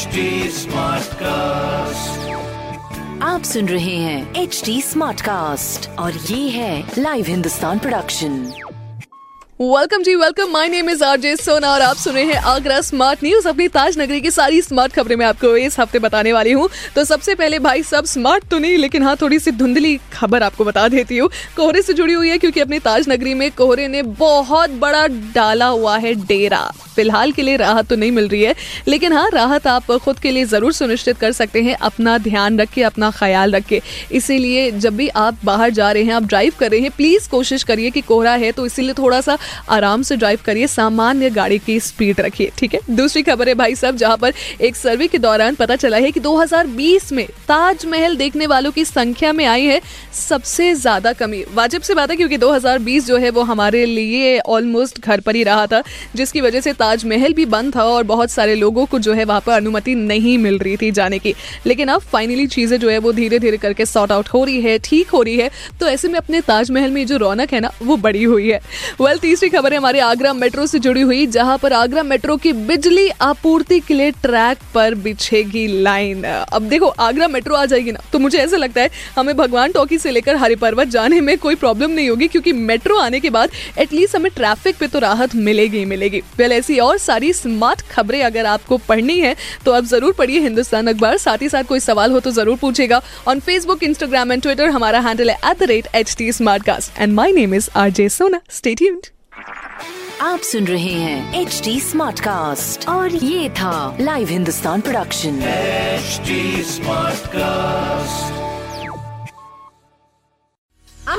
HD Smartcast. आप सुन रहे हैं एच डी स्मार्ट कास्ट और ये है live Hindustan production welcome ji welcome my name is RJ Sona और आप सुन रहे हैं आगरा स्मार्ट न्यूज़ अपनी ताज नगरी की सारी स्मार्ट खबरें मैं आपको इस हफ़्ते बताने वाली हूँ। तो सबसे पहले भाई सब स्मार्ट तो नहीं लेकिन हाँ थोड़ी सी धुंधली खबर आपको बता देती हूँ। कोहरे से जुड़ी हुई है क्योंकि अपनी ताज नगरी में कोहरे ने बहुत बड़ा डाला हुआ है डेरा। फ़िलहाल के लिए राहत तो नहीं मिल रही है, लेकिन हाँ राहत आप खुद के लिए ज़रूर सुनिश्चित कर सकते हैं। अपना ध्यान रखिए, अपना ख्याल रखिए। इसीलिए जब भी आप बाहर जा रहे हैं, आप ड्राइव कर रहे हैं प्लीज़ कोशिश करिए कि कोहरा है तो इसीलिए थोड़ा सा आराम से ड्राइव करिए, सामान्य गाड़ी की स्पीड रखिए, ठीक है? दूसरी खबर है भाई साहब, जहाँ पर एक सर्वे के दौरान पता चला है कि 2020 में ताजमहल देखने वालों की संख्या में आई है सबसे ज़्यादा कमी। वाजिब से बात है, क्योंकि 2020 जो है, वो हमारे लिए ऑलमोस्ट घर पर ही रहा था, जिसकी वजह से ताजमहल भी बंद था और बहुत सारे लोगों को जो है वहाँ पर अनुमति नहीं मिल रही थी जाने की। लेकिन अब फाइनली चीज़ें जो है वो धीरे धीरे करके सॉर्ट आउट हो रही है, ठीक हो रही है। तो ऐसे में अपने ताजमहल में जो रौनक है ना, वो बड़ी हुई है। वेल तीसरी खबर है हमारे आगरा मेट्रो से जुड़ी हुई, जहाँ पर आगरा मेट्रो की बिजली आपूर्ति के लिए ट्रैक पर बिछेगी लाइन। अब देखो, आगरा मेट्रो आ जाएगी ना तो मुझे ऐसा लगता है हमें भगवान टॉकी से लेकर हरि पर्वत जाने में कोई प्रॉब्लम नहीं होगी, क्योंकि मेट्रो आने के बाद एटलीस्ट हमें ट्रैफ़िक पे तो राहत मिलेगी मिलेगी। वेल ऐसी और सारी स्मार्ट खबरें अगर आपको पढ़नी है तो आप ज़रूर पढ़िए हिंदुस्तान अखबार। साथ ही साथ कोई सवाल हो तो ज़रूर पूछेगा। On Facebook Instagram and Twitter हमारा हैंडल है at the rate H T smart cast and my name is R J Sona stay tuned आप सुन रहे हैं एच डी स्मार्ट कास्ट और ये था live Hindustan production HD Smartcast.